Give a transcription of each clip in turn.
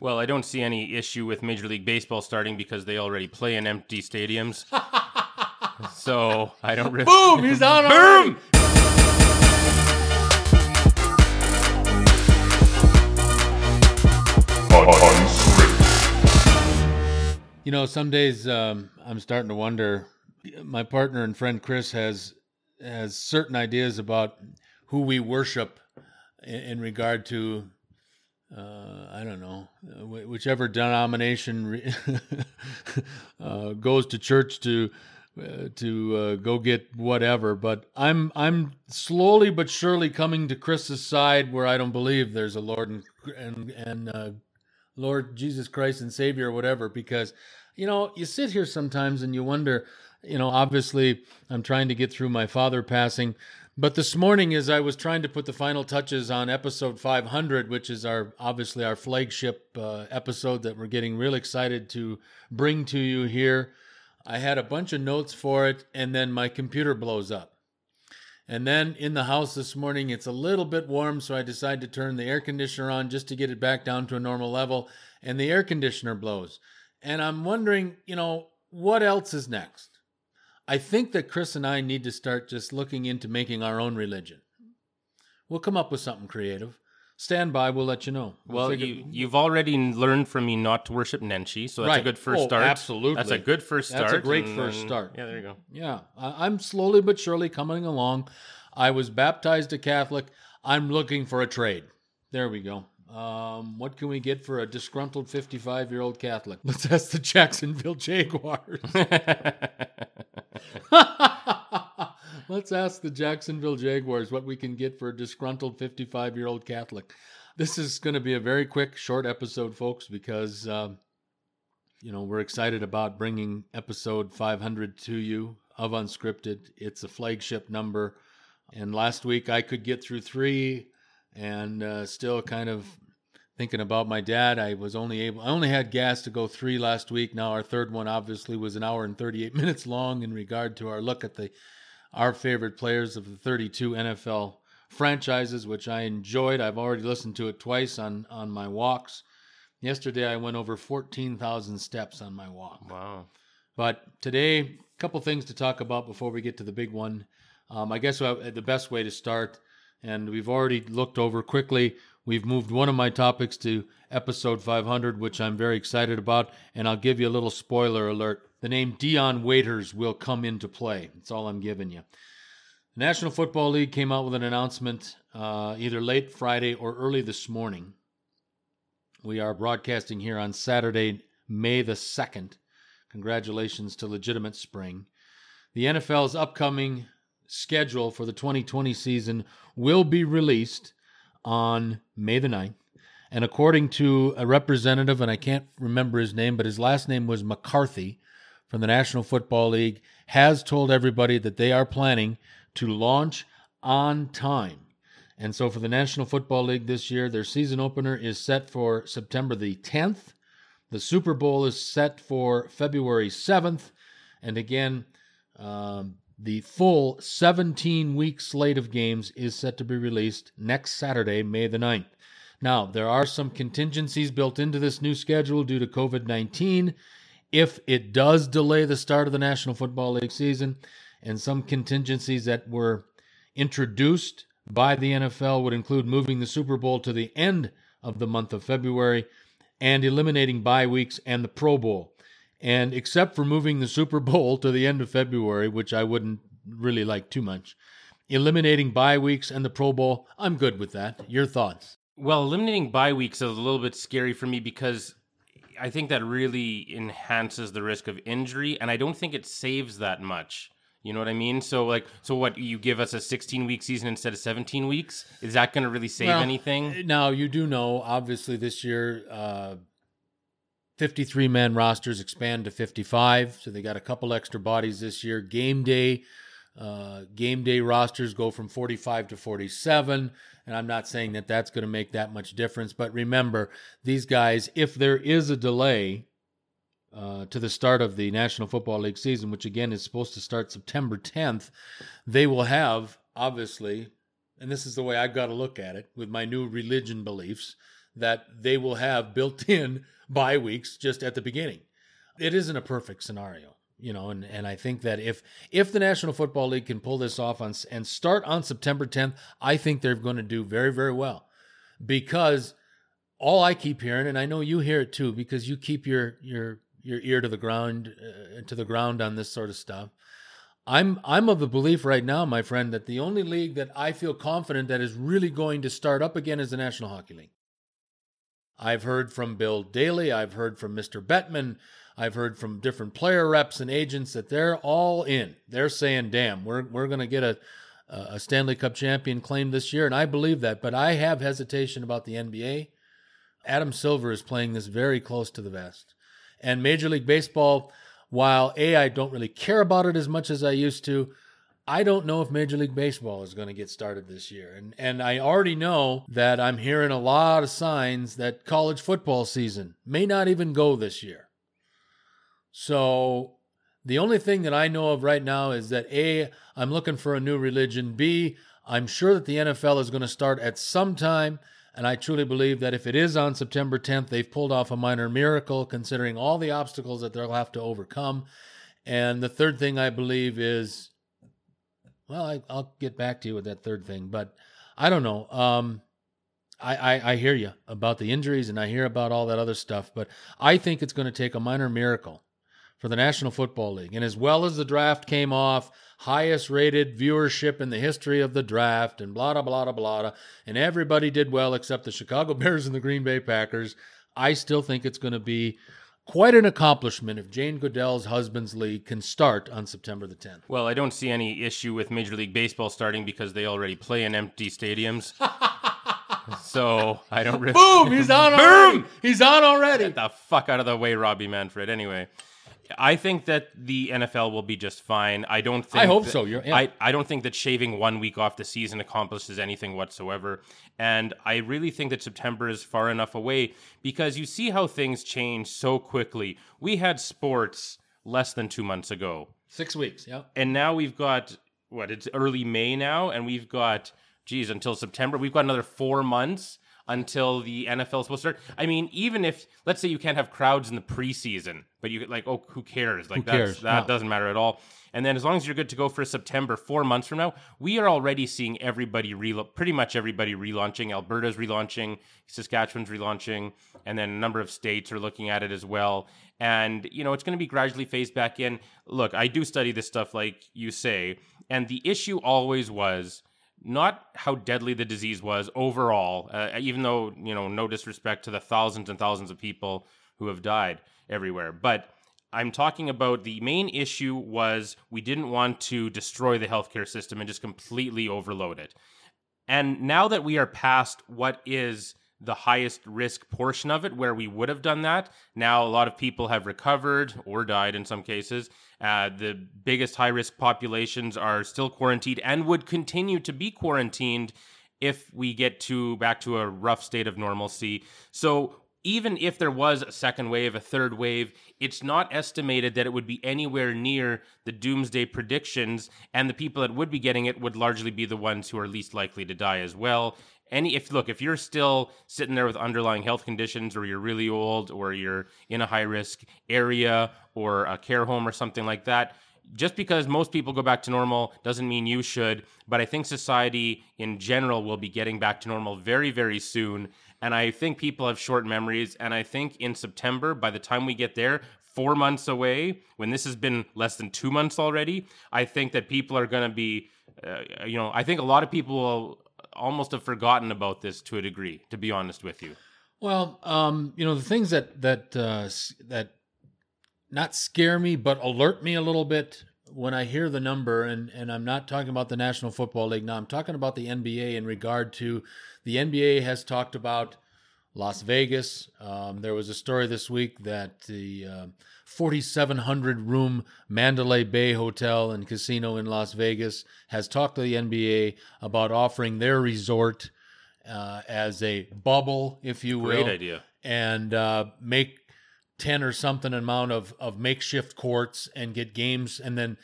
Well, I don't see any issue with Major League Baseball starting because they already play in empty stadiums. so I don't really. Boom! He's on already. You know, some days um, I'm starting to wonder. My partner and friend Chris has has certain ideas about who we worship in, in regard to uh, I don't know, uh, whichever denomination re- uh, goes to church to uh, to uh, go get whatever. But I'm I'm slowly but surely coming to Chris's side, where I don't believe there's a Lord and and, and uh, Lord Jesus Christ and Savior or whatever, because you know you sit here sometimes and you wonder. You know, obviously, I'm trying to get through my father passing, but this morning, as I was trying to put the final touches on episode 500, which is our obviously our flagship uh, episode that we're getting real excited to bring to you here, I had a bunch of notes for it, and then my computer blows up. And then in the house this morning, it's a little bit warm, so I decide to turn the air conditioner on just to get it back down to a normal level, and the air conditioner blows. And I'm wondering, you know, what else is next? I think that Chris and I need to start just looking into making our own religion. We'll come up with something creative. Stand by, we'll let you know. We'll Well, figure- you, you've already learned from me not to worship Nenshi, so that's Right. a good first Oh, start. absolutely. That's a good first start. That's a great first then- start. Yeah, there you go. Yeah, I- I'm slowly but surely coming along. I was baptized a Catholic. I'm looking for a trade. There we go. Um, what can we get for a disgruntled 55 year old Catholic? Let's ask the Jacksonville Jaguars. Let's ask the Jacksonville Jaguars what we can get for a disgruntled 55 year old Catholic. This is going to be a very quick, short episode, folks, because, um, you know, we're excited about bringing episode 500 to you of Unscripted. It's a flagship number. And last week I could get through three and uh, still kind of thinking about my dad. I was only able, I only had gas to go three last week. Now our third one obviously was an hour and 38 minutes long in regard to our look at the our favorite players of the 32 NFL franchises, which I enjoyed. I've already listened to it twice on on my walks. Yesterday I went over 14,000 steps on my walk. Wow. But today, a couple things to talk about before we get to the big one. Um, I guess the best way to start, and we've already looked over quickly. We've moved one of my topics to episode 500, which I'm very excited about, and I'll give you a little spoiler alert. The name Dion Waiters will come into play. That's all I'm giving you. The National Football League came out with an announcement uh, either late Friday or early this morning. We are broadcasting here on Saturday, May the 2nd. Congratulations to Legitimate Spring. The NFL's upcoming schedule for the 2020 season will be released on May the 9th. And according to a representative, and I can't remember his name, but his last name was McCarthy from the National Football League, has told everybody that they are planning to launch on time. And so for the National Football League this year, their season opener is set for September the 10th. The Super Bowl is set for February 7th. And again, um, the full 17 week slate of games is set to be released next Saturday, May the 9th. Now, there are some contingencies built into this new schedule due to COVID 19 if it does delay the start of the National Football League season, and some contingencies that were introduced by the NFL would include moving the Super Bowl to the end of the month of February and eliminating bye weeks and the Pro Bowl. And except for moving the Super Bowl to the end of February, which I wouldn't really like too much, eliminating bye weeks and the Pro Bowl, I'm good with that. Your thoughts? Well, eliminating bye weeks is a little bit scary for me because I think that really enhances the risk of injury, and I don't think it saves that much. You know what I mean? So, like, so what? You give us a 16 week season instead of 17 weeks? Is that going to really save Well, anything? Now, you do know, obviously, this year, uh, 53 man rosters expand to 55. So they got a couple extra bodies this year. Game day, uh, game day rosters go from 45 to 47. And I'm not saying that that's going to make that much difference. But remember, these guys, if there is a delay, uh, to the start of the National Football League season, which again is supposed to start September 10th, they will have, obviously, and this is the way I've got to look at it with my new religion beliefs, that they will have built in bye weeks just at the beginning. It isn't a perfect scenario, you know, and, and I think that if if the National Football League can pull this off on and start on September 10th, I think they're going to do very very well because all I keep hearing, and I know you hear it too, because you keep your your your ear to the ground uh, to the ground on this sort of stuff. I'm I'm of the belief right now, my friend, that the only league that I feel confident that is really going to start up again is the National Hockey League. I've heard from Bill Daly, I've heard from Mr. Bettman, I've heard from different player reps and agents that they're all in. They're saying, "Damn, we're we're going to get a a Stanley Cup champion claim this year," and I believe that. But I have hesitation about the NBA. Adam Silver is playing this very close to the vest, and Major League Baseball. While a I don't really care about it as much as I used to, I don't know if Major League Baseball is going to get started this year. And and I already know that I'm hearing a lot of signs that college football season may not even go this year. So the only thing that I know of right now is that A, I'm looking for a new religion. B, I'm sure that the NFL is going to start at some time. And I truly believe that if it is on September 10th, they've pulled off a minor miracle considering all the obstacles that they'll have to overcome. And the third thing I believe is, well, I, will get back to you with that third thing, but I don't know. Um, I, I, I hear you about the injuries and I hear about all that other stuff, but I think it's going to take a minor miracle for the National Football League. And as well as the draft came off, highest rated viewership in the history of the draft, and blah, blah, blah, blah, blah, and everybody did well except the Chicago Bears and the Green Bay Packers. I still think it's going to be quite an accomplishment if Jane Goodell's husband's league can start on September the 10th. Well, I don't see any issue with Major League Baseball starting because they already play in empty stadiums. so I don't really. Boom! He's on already. He's on already. Get the fuck out of the way, Robbie Manfred. Anyway, I think that the NFL will be just fine. I don't think. I hope that, so. You're, yeah. I, I don't think that shaving one week off the season accomplishes anything whatsoever. And I really think that September is far enough away because you see how things change so quickly. We had sports less than two months ago. Six weeks, yeah. And now we've got, what, it's early May now, and we've got, geez, until September. We've got another four months until the NFL is supposed to start. I mean, even if let's say you can't have crowds in the preseason, but you like, oh, who cares? Like who cares? that no. doesn't matter at all. And then as long as you're good to go for September, four months from now, we are already seeing everybody re pretty much everybody relaunching. Alberta's relaunching, Saskatchewan's relaunching, and then a number of states are looking at it as well. And you know, it's going to be gradually phased back in. Look, I do study this stuff, like you say, and the issue always was not how deadly the disease was overall, uh, even though, you know, no disrespect to the thousands and thousands of people who have died everywhere. But I'm talking about the main issue was we didn't want to destroy the healthcare system and just completely overload it. And now that we are past what is the highest risk portion of it, where we would have done that. Now, a lot of people have recovered or died in some cases. Uh, the biggest high risk populations are still quarantined and would continue to be quarantined if we get to back to a rough state of normalcy. So, even if there was a second wave, a third wave, it's not estimated that it would be anywhere near the doomsday predictions, and the people that would be getting it would largely be the ones who are least likely to die as well any if look if you're still sitting there with underlying health conditions or you're really old or you're in a high risk area or a care home or something like that just because most people go back to normal doesn't mean you should but i think society in general will be getting back to normal very very soon and i think people have short memories and i think in september by the time we get there four months away when this has been less than two months already i think that people are going to be uh, you know i think a lot of people will almost have forgotten about this to a degree, to be honest with you. Well, um, you know, the things that that uh, that not scare me, but alert me a little bit when I hear the number, and and I'm not talking about the National Football League now. I'm talking about the NBA in regard to the NBA has talked about Las Vegas. Um, there was a story this week that the uh, 4,700 room Mandalay Bay Hotel and Casino in Las Vegas has talked to the NBA about offering their resort uh, as a bubble, if you will. Great idea. And uh, make 10 or something amount of, of makeshift courts and get games, and then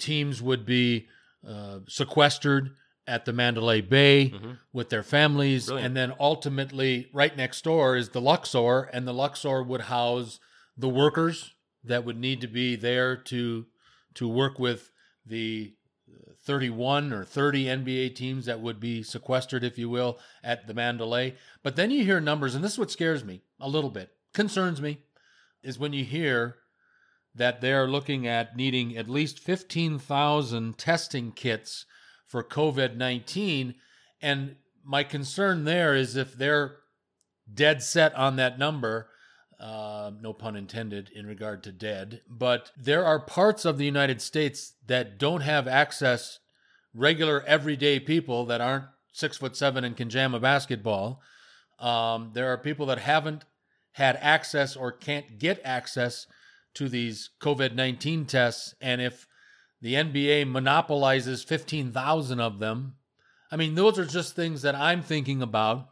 teams would be uh, sequestered at the Mandalay Bay with their families. Mm-hmm. Brilliant. And then ultimately, right next door is the Luxor, and the Luxor would house the workers that would need to be there to to work with the 31 or 30 NBA teams that would be sequestered, if you will, at the Mandalay. But then you hear numbers, and this is what scares me a little bit, concerns me, is when you hear that they're looking at needing at least 15,000 testing kits for COVID 19. And my concern there is if they're dead set on that number, uh, no pun intended in regard to dead, but there are parts of the United States that don't have access, regular everyday people that aren't six foot seven and can jam a basketball. Um, there are people that haven't had access or can't get access to these COVID 19 tests. And if the NBA monopolizes 15,000 of them, I mean, those are just things that I'm thinking about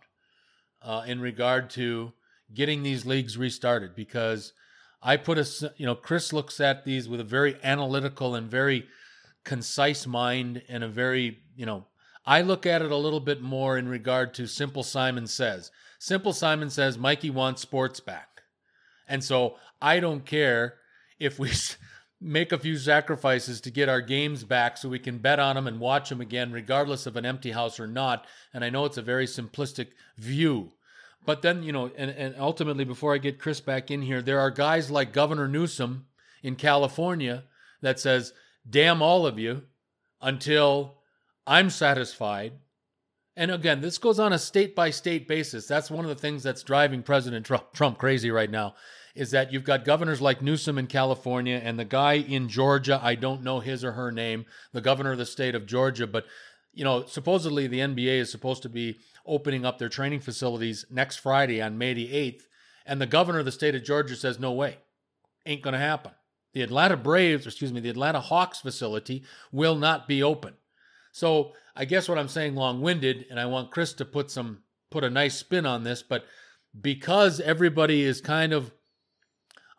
uh, in regard to getting these leagues restarted because I put a, you know, Chris looks at these with a very analytical and very concise mind and a very, you know, I look at it a little bit more in regard to Simple Simon says. Simple Simon says Mikey wants sports back. And so I don't care if we make a few sacrifices to get our games back so we can bet on them and watch them again, regardless of an empty house or not. And I know it's a very simplistic view. But then, you know, and, and ultimately, before I get Chris back in here, there are guys like Governor Newsom in California that says, damn all of you until I'm satisfied. And again, this goes on a state by state basis. That's one of the things that's driving President Trump, Trump crazy right now is that you've got governors like Newsom in California and the guy in Georgia, I don't know his or her name, the governor of the state of Georgia, but you know, supposedly the NBA is supposed to be opening up their training facilities next Friday on May the 8th, and the governor of the state of Georgia says no way. Ain't going to happen. The Atlanta Braves, excuse me, the Atlanta Hawks facility will not be open. So, I guess what I'm saying long-winded and I want Chris to put some put a nice spin on this, but because everybody is kind of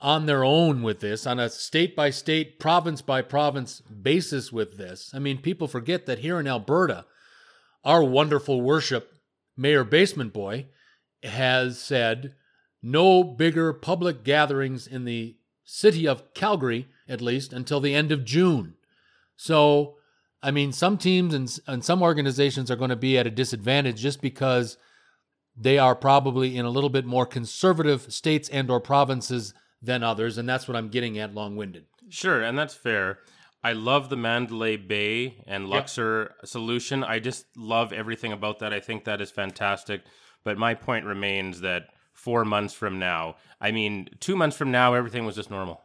on their own with this, on a state by state, province by province basis with this. I mean, people forget that here in Alberta, our wonderful worship Mayor Basement Boy has said no bigger public gatherings in the city of Calgary, at least, until the end of June. So, I mean, some teams and, and some organizations are going to be at a disadvantage just because they are probably in a little bit more conservative states and or provinces than others and that's what i'm getting at long-winded Sure, and that's fair. I love the Mandalay Bay and Luxor solution. I just love everything about that. I think that is fantastic. But my point remains that four months from now, I mean, two months from now, everything was just normal.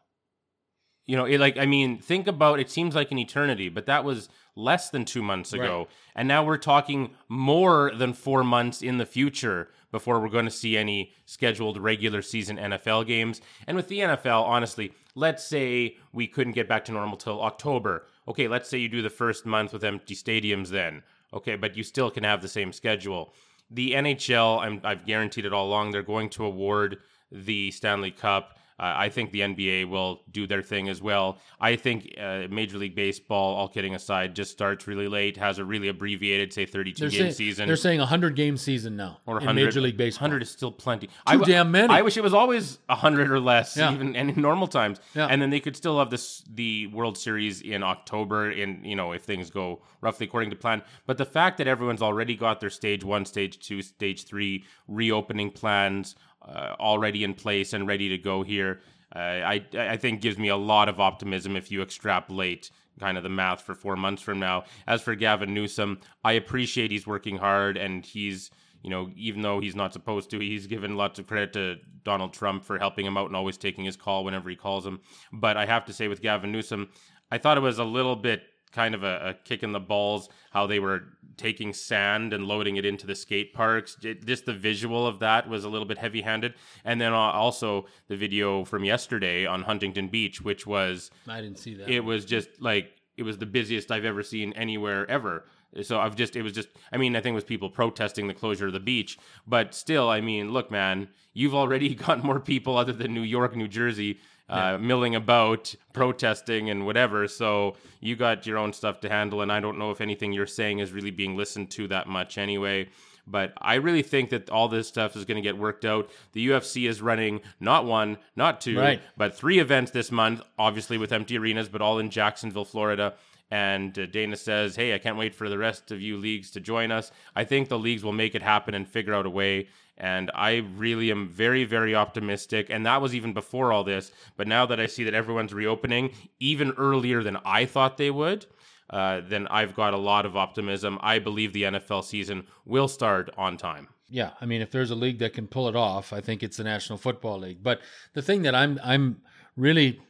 You know, it like I mean, think about it seems like an eternity, but that was less than 2 months ago. And now we're talking more than 4 months in the future before we're going to see any scheduled regular season NFL games. And with the NFL, honestly, let's say we couldn't get back to normal till October. Okay, let's say you do the first month with empty stadiums then. Okay, but you still can have the same schedule. The NHL, I'm, I've guaranteed it all along, they're going to award the Stanley Cup. Uh, I think the NBA will do their thing as well. I think uh, Major League Baseball, all kidding aside, just starts really late, has a really abbreviated, say, 32 they're, game saying, season. they're saying a 100 game season now or in 100, major league baseball 100 is still plenty. Too I, damn many. I wish it was always 100 or less, Yeah. even and in normal times. Yeah. And then they could still have this the World Series in October, in you know if things go roughly according to plan. But the fact that everyone's already got their stage one, stage two, stage three reopening plans uh, already in place and ready to go here, uh, I I think gives me a lot of optimism if you extrapolate kind of the math for four months from now. As for Gavin Newsom, I appreciate he's working hard and he's you know, even though he's not supposed to, he's given lots of credit to Donald Trump for helping him out and always taking his call whenever he calls him. But I have to say, with Gavin Newsom, I thought it was a little bit kind of a, a kick in the balls how they were taking sand and loading it into the skate parks. Just the visual of that was a little bit heavy handed. And then uh, also the video from yesterday on Huntington Beach, which was i didn't see that it was just like it was the busiest I've ever seen anywhere ever. So I've just it was just I mean I think it was people protesting the closure of the beach, but still I mean look man, you've already got more people other than New York, New Jersey uh, milling about, protesting, and whatever. So you got your own stuff to handle, and I don't know if anything you're saying is really being listened to that much anyway. But I really think that all this stuff is going to get worked out. The UFC is running not one, not two, Right. but three events this month, obviously with empty arenas, but all in Jacksonville, Florida. And uh, Dana says, Hey, I can't wait for the rest of you leagues to join us. I think the leagues will make it happen and figure out a way. And I really am very, very optimistic. And that was even before all this. But now that I see that everyone's reopening even earlier than I thought they would, uh, then I've got a lot of optimism. I believe the NFL season will start on time. Yeah, I mean, if there's a league that can pull it off, I think it's the National Football League. But the thing that I'm I'm really,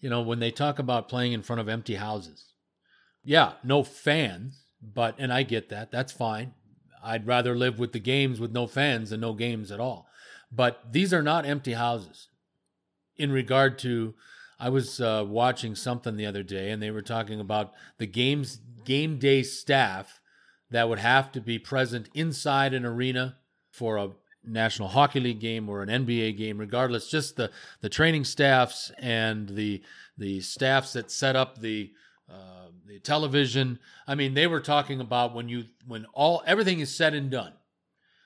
you know, when they talk about playing in front of empty houses, yeah, no fans, but and I get that. That's fine. I'd rather live with the games with no fans than no games at all. But these are not empty houses. In regard to, I was uh, watching something the other day, and they were talking about the games game day staff that would have to be present inside an arena for a National Hockey League game or an NBA game, regardless. Just the the training staffs and the the staffs that set up the uh, the television. I mean, they were talking about when you when all everything is said and done,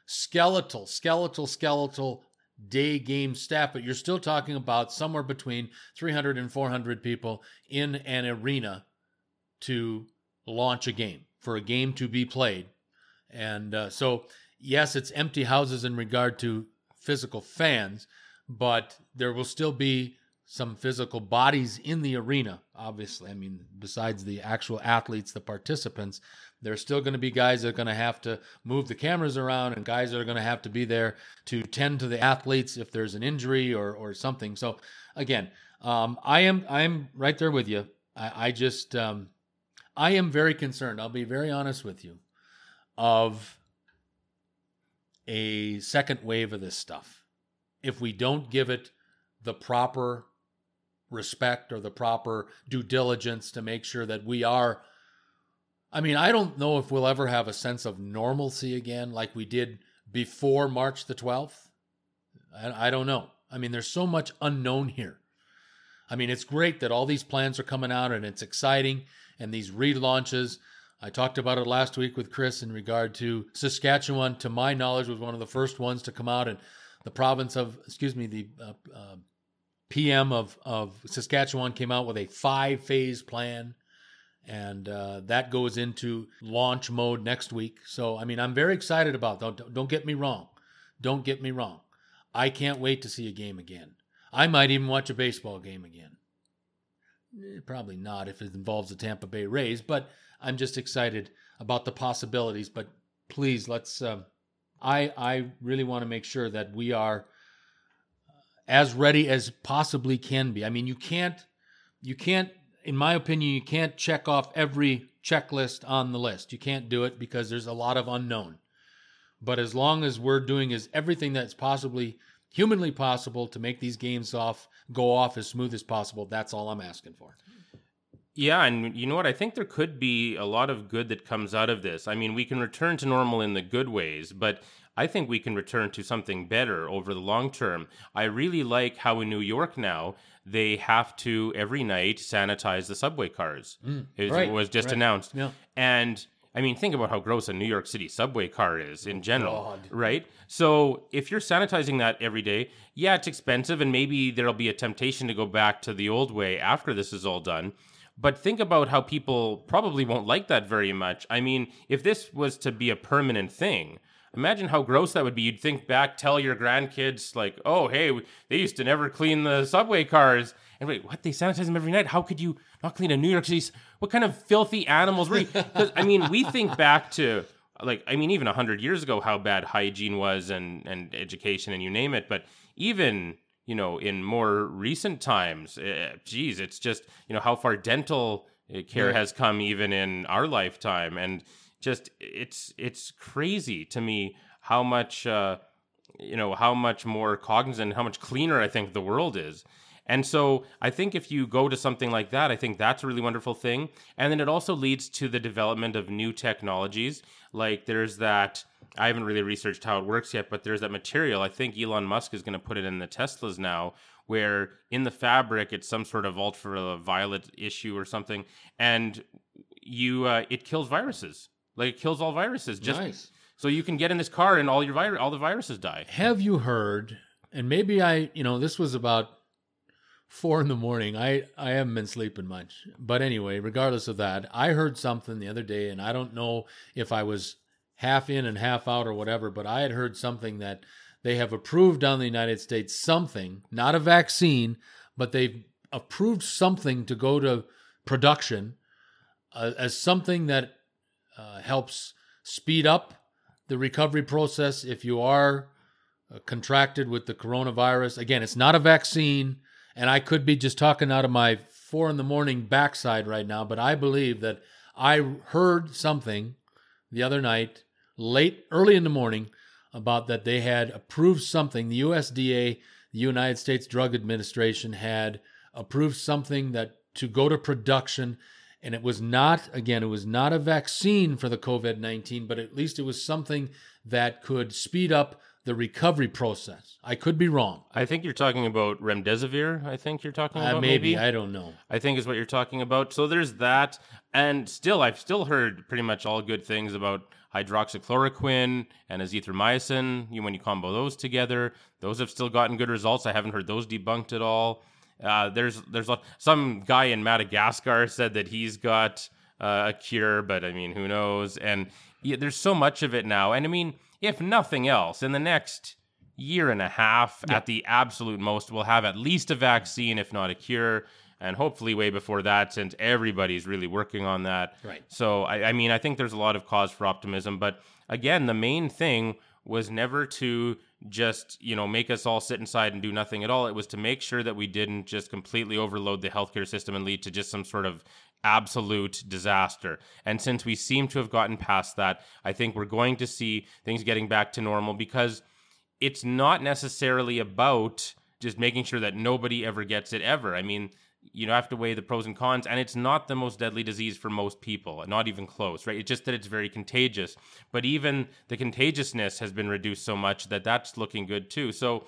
skeletal, skeletal, skeletal day game staff, but you're still talking about somewhere between 300 and 400 people in an arena to launch a game for a game to be played. And uh, so, yes, it's empty houses in regard to physical fans, but there will still be some physical bodies in the arena, obviously. I mean, besides the actual athletes, the participants, there's still going to be guys that are going to have to move the cameras around and guys that are going to have to be there to tend to the athletes if there's an injury or, or something. So, again, um, I am I am right there with you. I, I just um, I am very concerned. I'll be very honest with you of a second wave of this stuff. If we don't give it the proper respect or the proper due diligence to make sure that we are I mean, I don't know if we'll ever have a sense of normalcy again like we did before March the 12th. I, I don't know. I mean, there's so much unknown here. I mean, it's great that all these plans are coming out and it's exciting and these relaunches. I talked about it last week with Chris in regard to Saskatchewan, to my knowledge, was one of the first ones to come out, and the province of, excuse me, the uh, uh, PM of, of Saskatchewan came out with a five phase plan. And uh, that goes into launch mode next week. So, I mean, I'm very excited about that. Don't, don't get me wrong. Don't get me wrong. I can't wait to see a game again. I might even watch a baseball game again. Eh, Probably not if it involves the Tampa Bay Rays, but I'm just excited about the possibilities. But please, let's. Um, I I really want to make sure that we are as ready as possibly can be. I mean, you can't you can't in my opinion you can't check off every checklist on the list. You can't do it because there's a lot of unknown. But as long as we're doing is everything that's possibly humanly possible to make these games off go off as smooth as possible, that's all I'm asking for. Yeah, and you know what? I think there could be a lot of good that comes out of this. I mean, we can return to normal in the good ways, but I think we can return to something better over the long term. I really like how in New York now they have to every night sanitize the subway cars. Mm, it right, was just right. announced. Yeah. And I mean, think about how gross a New York City subway car is in oh, general, Oh, God. right? So if you're sanitizing that every day, yeah, it's expensive, and maybe there'll be a temptation to go back to the old way after this is all done. But think about how people probably won't like that very much. I mean, if this was to be a permanent thing, imagine how gross that would be. You'd think back, tell your grandkids, like, oh, hey, they used to never clean the subway cars. And wait, what? They sanitize them every night? How could you not clean a New York City? What kind of filthy animals were you? Because, I mean, we think back to, like, I mean, even 100 years ago, how bad hygiene was and, and education and you name it. But even you know, in more recent times, uh, geez, it's just, you know, how far dental uh, care Right. has come even in our lifetime. And just, it's, it's crazy to me how much, uh, you know, how much more cognizant, how much cleaner I think the world is. And so I think if you go to something like that, I think that's a really wonderful thing. And then it also leads to the development of new technologies. Like there's that, I haven't really researched how it works yet, but there's that material. I think Elon Musk is going to put it in the Teslas now, where in the fabric it's some sort of ultraviolet issue or something. And you, uh, it kills viruses. Like it kills all viruses. Just nice. so you can get in this car and all your virus, all the viruses die. Have you heard? And maybe I, you know, this was about four in the morning. I I haven't been sleeping much, but anyway, regardless of that, I heard something the other day, and I don't know if I was half in and half out or whatever, but I had heard something that they have approved in the United States something, not a vaccine, but they've approved something to go to production uh, as something that uh, helps speed up the recovery process if you are uh, contracted with the coronavirus. Again, it's not a vaccine, and I could be just talking out of my four in the morning backside right now, but I believe that I heard something the other night, late, early in the morning, about that they had approved something. The USDA, the United States Drug Administration, had approved something that to go to production. And it was not, again, it was not a vaccine for the COVID 19, but at least it was something that could speed up the recovery process. I could be wrong. I think you're talking about remdesivir. I think you're talking about Uh, maybe, I don't know. I think is what you're talking about. So there's that, and still, I've still heard pretty much all good things about hydroxychloroquine and azithromycin. You when you combo those together, those have still gotten good results. I haven't heard those debunked at all. Uh, there's there's a- some guy in Madagascar said that he's got uh, a cure, but I mean, who knows? And yeah, there's so much of it now, and I mean, if nothing else, in the next year and a half at the absolute most we'll have at least a vaccine if not a cure and hopefully way before that since everybody's really working on that Right. so I, I mean i think there's a lot of cause for optimism but again the main thing was never to just you know make us all sit inside and do nothing at all it was to make sure that we didn't just completely overload the healthcare system and lead to just some sort of absolute disaster and since we seem to have gotten past that i think we're going to see things getting back to normal because it's not necessarily about just making sure that nobody ever gets it ever. I mean, you know, have to weigh the pros and cons, and it's not the most deadly disease for most people, not even close, right? It's just that it's very contagious. But even the contagiousness has been reduced so much that that's looking good too. So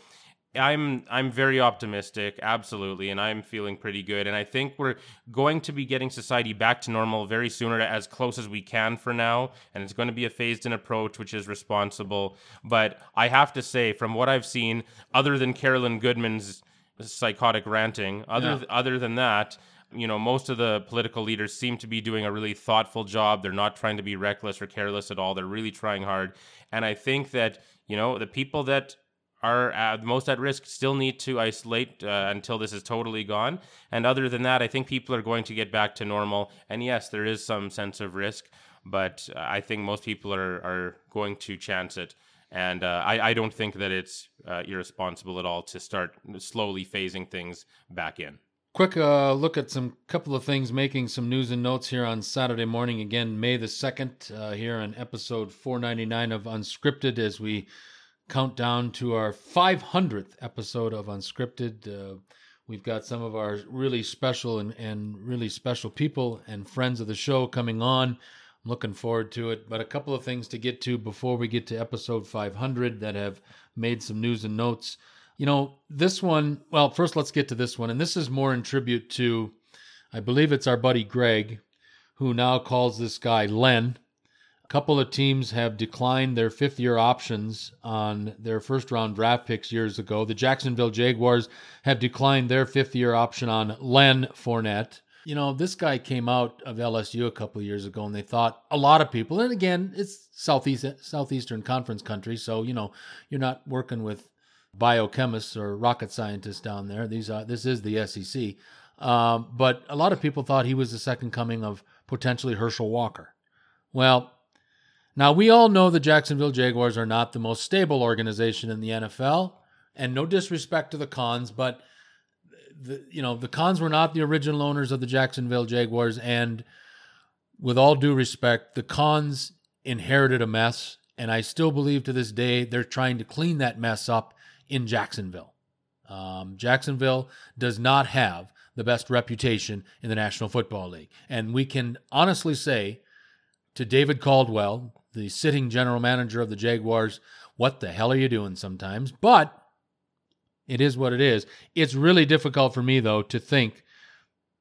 I'm I'm very optimistic, absolutely, and I'm feeling pretty good. And I think we're going to be getting society back to normal very soon, or as close as we can for now. And it's going to be a phased-in approach, which is responsible. But I have to say, from what I've seen, other than Carolyn Goodman's psychotic ranting, other Yeah. other than that, you know, most of the political leaders seem to be doing a really thoughtful job. They're not trying to be reckless or careless at all. They're really trying hard. And I think that, you know, the people that are uh, most at risk still need to isolate uh, until this is totally gone. And other than that, I think people are going to get back to normal. And yes, there is some sense of risk, but uh, I think most people are, are going to chance it. And uh, I, I don't think that it's uh, irresponsible at all to start slowly phasing things back in. Quick uh, look at some couple of things making some news and notes here on Saturday morning. Again, May the 2nd, uh, here on episode 499 of Unscripted as we count down to our 500th episode of Unscripted. Uh, we've got some of our really special and, and really special people and friends of the show coming on. I'm looking forward to it. But a couple of things to get to before we get to episode 500 that have made some news and notes. You know, this one, well, first let's get to this one. And this is more in tribute to, I believe it's our buddy Greg, who now calls this guy Len. A couple of teams have declined their fifth year options on their first round draft picks years ago. The Jacksonville Jaguars have declined their fifth year option on Len Fournette. You know, this guy came out of LSU a couple of years ago, and they thought a lot of people, and again, it's southeast southeastern conference country, so you know you're not working with biochemists or rocket scientists down there. These are this is the SEC, um, but a lot of people thought he was the second coming of potentially Herschel Walker. Well, now we all know the Jacksonville Jaguars are not the most stable organization in the NFL, and no disrespect to the Khans, but the you know the Khans were not the original owners of the Jacksonville Jaguars, and with all due respect, the Khans inherited a mess, and I still believe to this day they're trying to clean that mess up in Jacksonville. Um, Jacksonville does not have the best reputation in the National Football League. And we can honestly say to David Caldwell, the sitting general manager of the Jaguars, what the hell are you doing sometimes? But it is what it is. It's really difficult for me, though, to think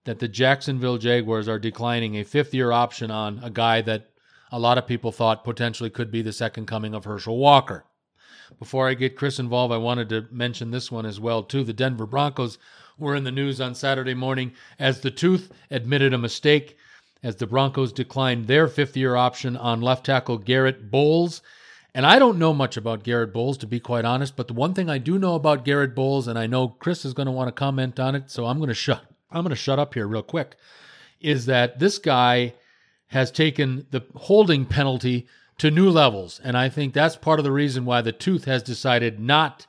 that the Jacksonville Jaguars are declining a fifth year option on a guy that a lot of people thought potentially could be the second coming of Herschel Walker. Before I get Chris involved, I wanted to mention this one as well too. The Denver Broncos were in the news on Saturday morning as the Tooth admitted a mistake as the Broncos declined their fifth-year option on left tackle Garrett Bolles. And I don't know much about Garrett Bolles, to be quite honest, but the one thing I do know about Garrett Bolles, and I know Chris is going to want to comment on it, so I'm going to shut. I'm going to shut up here real quick. Is that this guy has taken the holding penalty to new levels. And I think that's part of the reason why the Tooth has decided not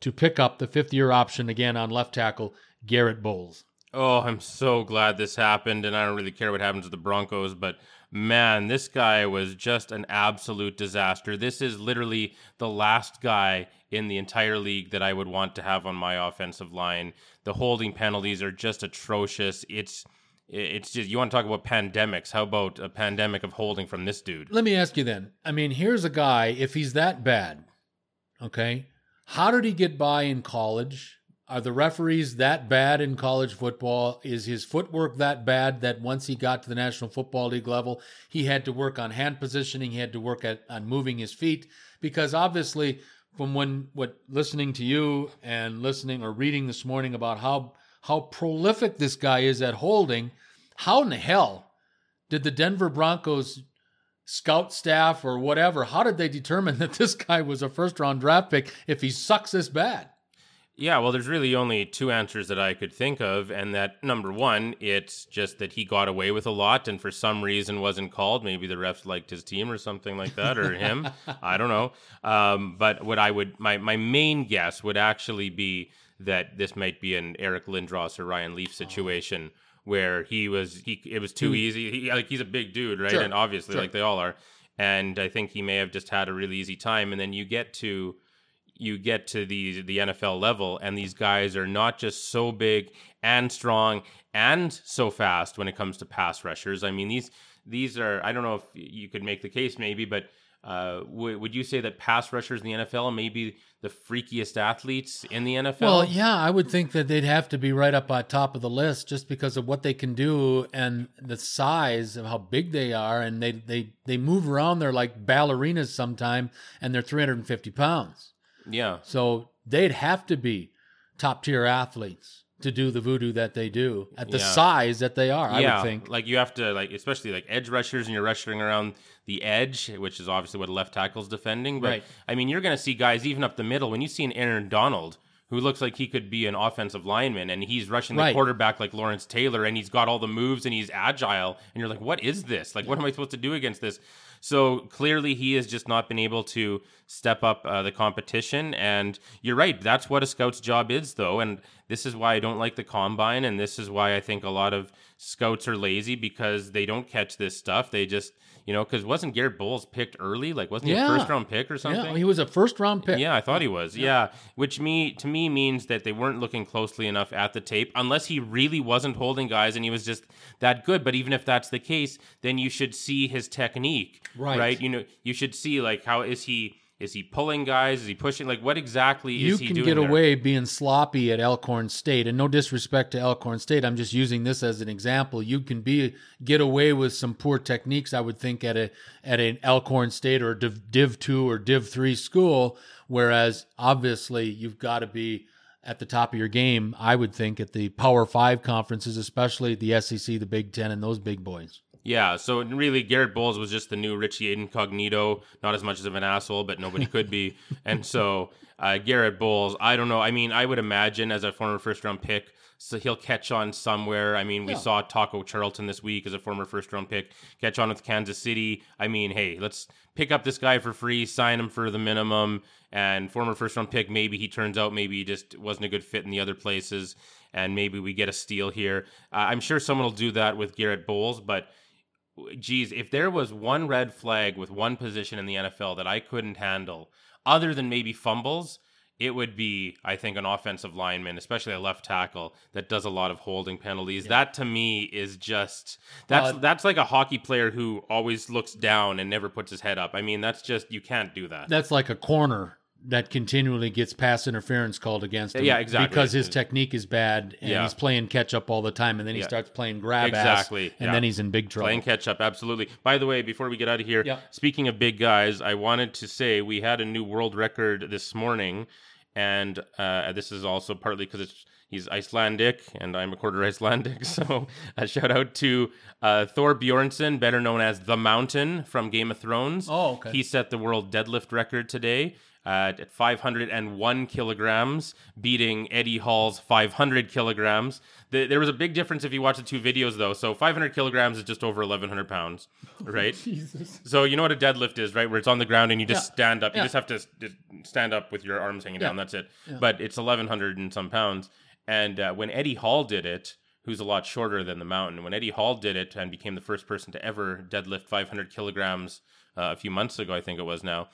to pick up the fifth year option again on left tackle, Garrett Bolles. Oh, I'm so glad this happened. And I don't really care what happens to the Broncos, but man, this guy was just an absolute disaster. This is literally the last guy in the entire league that I would want to have on my offensive line. The holding penalties are just atrocious. It's it's just you want to talk about pandemics. How about a pandemic of holding from this dude? Let me ask you then. I mean, here's a guy, if he's that bad, okay, how did he get by in college? Are the referees that bad in college football? Is his footwork that bad that once he got to the National Football League level, he had to work on hand positioning, he had to work at on moving his feet? Because obviously, from when what listening to you and listening or reading this morning about how how prolific this guy is at holding. How in the hell did the Denver Broncos scout staff or whatever, how did they determine that this guy was a first round draft pick if he sucks this bad? Yeah, well, there's really only two answers that I could think of. And that number one, it's just that he got away with a lot and for some reason wasn't called. Maybe the refs liked his team or something like that, or him. I don't know. Um, but what I would, my, my main guess would actually be that this might be an Eric Lindros or Ryan Leaf oh. situation oh. where he was he it was too easy. He, like he's a big dude, right? Sure. And obviously, sure. like they all are. And I think he may have just had a really easy time. And then you get to you get to the the NFL level, and these guys are not just so big and strong and so fast when it comes to pass rushers. I mean these these are I don't know if you could make the case maybe, but uh, w- would you say that pass rushers in the NFL may be the freakiest athletes in the NFL? Well, yeah, I would think that they'd have to be right up on top of the list just because of what they can do and the size of how big they are, and they they they move around. They're like ballerinas sometime, and they're 350 pounds. Yeah. So they'd have to be top tier athletes to do the voodoo that they do at the yeah. size that they are. I yeah. would think. Like you have to like, especially like edge rushers, and you're rushing around the edge, which is obviously what a left tackle's defending. But right. I mean, you're going to see guys even up the middle. When you see an Aaron Donald who looks like he could be an offensive lineman and he's rushing the right. quarterback like Lawrence Taylor and he's got all the moves and he's agile and you're like what is this like what am I supposed to do against this so clearly, he has just not been able to step up uh, the competition. And you're right, that's what a scout's job is, though. And this is why I don't like the combine. And this is why I think a lot of scouts are lazy because they don't catch this stuff. They just you know, because wasn't Garrett Bolles picked early? Like, wasn't he a first round pick or something? Yeah, he was a first round pick. Yeah, I thought he was. Yeah. yeah. which me to me means that they weren't looking closely enough at the tape, unless he really wasn't holding guys and he was just that good. But even if that's the case, then you should see his technique, right? Right? You know, you should see like how is he is he pulling guys? Is he pushing? Like, what exactly is he doing? You can get there? away being sloppy at Elkhorn State, and no disrespect to Elkhorn State, I'm just using this as an example. You can be get away with some poor techniques, I would think, at a at an Elkhorn State or Div, Div two or Div three school, whereas obviously you've got to be at the top of your game. I would think at the Power Five conferences, especially the SEC, the Big Ten, and those big boys. Yeah, so really, Garrett Bolles was just the new Richie Incognito. Not as much as of an asshole, but nobody could be. and so uh, Garrett Bolles, I don't know. I mean, I would imagine as a former first round pick, so he'll catch on somewhere. I mean, we yeah. saw Taco Charlton this week as a former first round pick catch on with Kansas City. I mean, hey, let's pick up this guy for free, sign him for the minimum, and former first round pick. Maybe he turns out maybe he just wasn't a good fit in the other places, and maybe we get a steal here. Uh, I'm sure someone will do that with Garrett Bolles, but geez, if there was one red flag with one position in the NFL that I couldn't handle, other than maybe fumbles, it would be, I think, an offensive lineman, especially a left tackle that does a lot of holding penalties. That to me is just that's Uh, that's like a hockey player who always looks down and never puts his head up. I mean, that's just you can't do that. That's like a corner that continually gets pass interference called against him. Yeah, exactly. Because his technique is bad and Yeah. he's playing catch up all the time, and then he Yeah. starts playing grab Exactly, ass, and yeah. then he's in big trouble. Playing catch up, absolutely. By the way, before we get out of here, speaking of big guys, I wanted to say we had a new world record this morning, and uh, this is also partly because it's he's Icelandic and I'm a quarter Icelandic. So a shout out to uh, Thor Bjornsson, better known as the Mountain from Game of Thrones. Oh, okay. He set the world deadlift record today. At 501 kilograms, beating Eddie Hall's 500 kilograms. The, there was a big difference if you watch the two videos, though. So 500 kilograms is just over 1,100 pounds, right? Jesus. So you know what a deadlift is, right? Where it's on the ground and you just Yeah. stand up. You Yeah. just have to stand up with your arms hanging Yeah. down. That's it. But it's 1,100 and some pounds. And uh, when Eddie Hall did it, who's a lot shorter than the mountain, when Eddie Hall did it and became the first person to ever deadlift 500 kilograms uh, a few months ago, I think it was now.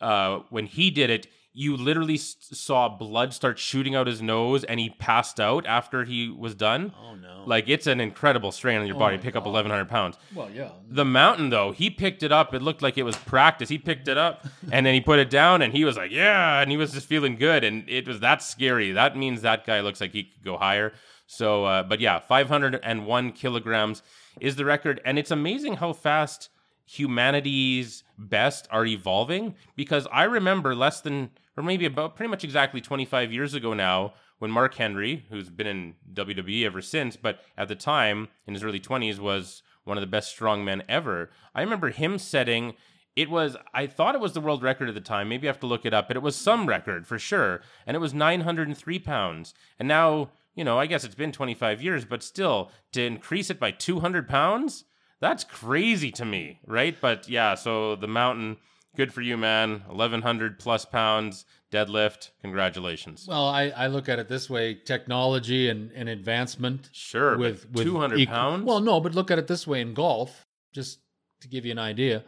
Uh, when he did it, you literally saw blood start shooting out his nose, and he passed out after he was done. Oh no. Like it's an incredible strain on your Oh body. Pick up 1,100 pounds. well, yeah. The mountain, though, he picked it up. It looked like it was practice. He picked it up and then he put it down and he was like, yeah. And he was just feeling good. And it was that scary. That means that guy looks like he could go higher. So, uh, but yeah, 501 kilograms is the record. And it's amazing how fast humanity's best are evolving because I remember less than, or maybe about pretty much exactly 25 years ago now, when Mark Henry, who's been in WWE ever since, but at the time in his early 20s was one of the best strongmen ever. I remember him setting it was I thought it was the world record at the time. Maybe I have to look it up, but it was some record for sure. And it was 903 pounds. And now, you know, I guess it's been 25 years, but still to increase it by 200 pounds, that's crazy to me, right? But yeah, so the mountain, good for you, man. 1100 plus pounds deadlift. Congratulations. Well, I, I look at it this way: technology and, and advancement Sure, with, but with 200 equal- pounds. Well, no, but look at it this way in golf, just to give you an idea.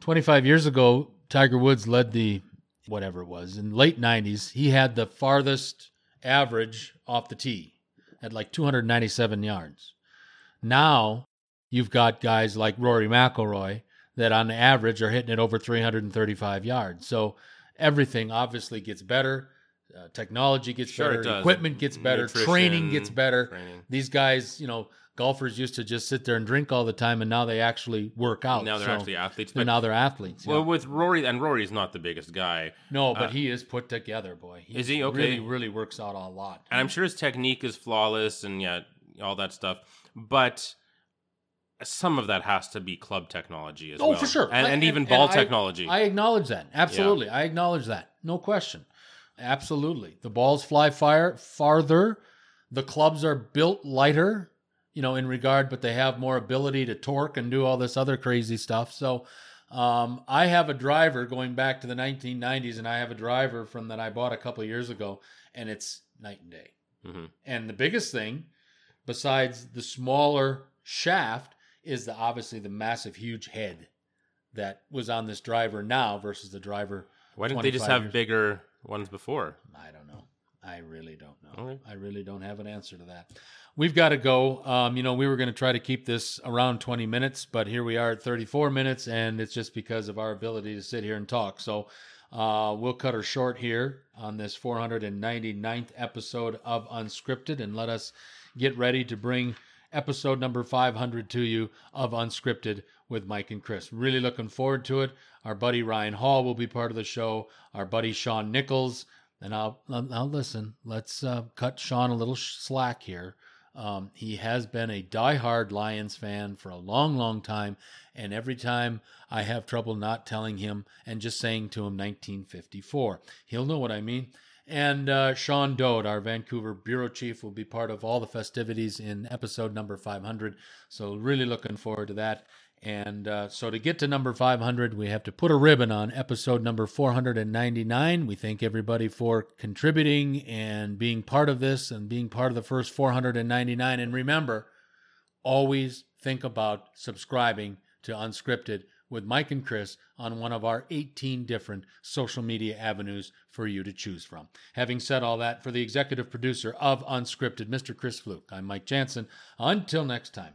25 years ago, Tiger Woods led the whatever it was in late 90s. He had the farthest average off the tee at like 297 yards. Now you've got guys like Rory McIlroy that on average are hitting it over 335 yards. So everything obviously gets better. Uh, technology gets Sure, better. Equipment gets better. Nutrition, Training gets better. training. These guys, you know, golfers used to just sit there and drink all the time, and now they actually work out. now they're So- actually athletes. and now they're athletes. yeah. well, with Rory, and Rory's not the biggest guy. no, but uh, he is put together, boy. He Is he? Okay. Really, really works out a lot. and I'm sure his technique is flawless and yeah, all that stuff. But some of that has to be club technology as Oh, well. for sure. and, I- and even and ball I- technology. I acknowledge that. Absolutely. I acknowledge that. No question. Absolutely. The balls fly fire farther. The clubs are built lighter, you know, in regard, but they have more ability to torque and do all this other crazy stuff. So um, I have a driver going back to the 1990s, and I have a driver from that I bought a couple of years ago, and it's night and day. Mhm. And the biggest thing, besides the smaller shaft, is the obviously the massive, huge head that was on this driver now versus the driver. Why didn't they just have years. bigger ones before? I don't know. I really don't know. I really don't have an answer to that. We've got to go. Um, you know, we were going to try to keep this around 20 minutes, but here we are at 34 minutes, and it's just because of our ability to sit here and talk. So uh, we'll cut her short here on this 499th episode of Unscripted, and let us get ready to bring episode number 500 to you of Unscripted with Mike and Chris. Really looking forward to it. Our buddy Ryan Hall will be part of the show. Our buddy Sean Nichols. And I'll, I'll listen. Let's uh, cut Sean a little slack here. Um, he has been a diehard Lions fan for a long, long time. And every time I have trouble not telling him and just saying to him 1954, he'll know what I mean. And uh, Sean Dode, our Vancouver bureau chief, will be part of all the festivities in episode number 500. So, really looking forward to that. And uh, so, to get to number 500, we have to put a ribbon on episode number 499. We thank everybody for contributing and being part of this and being part of the first 499. And remember, always think about subscribing to Unscripted with Mike and Chris on one of our 18 different social media avenues for you to choose from. Having said all that, for the executive producer of Unscripted, Mr. Chris Fluke, I'm Mike Jansen. Until next time.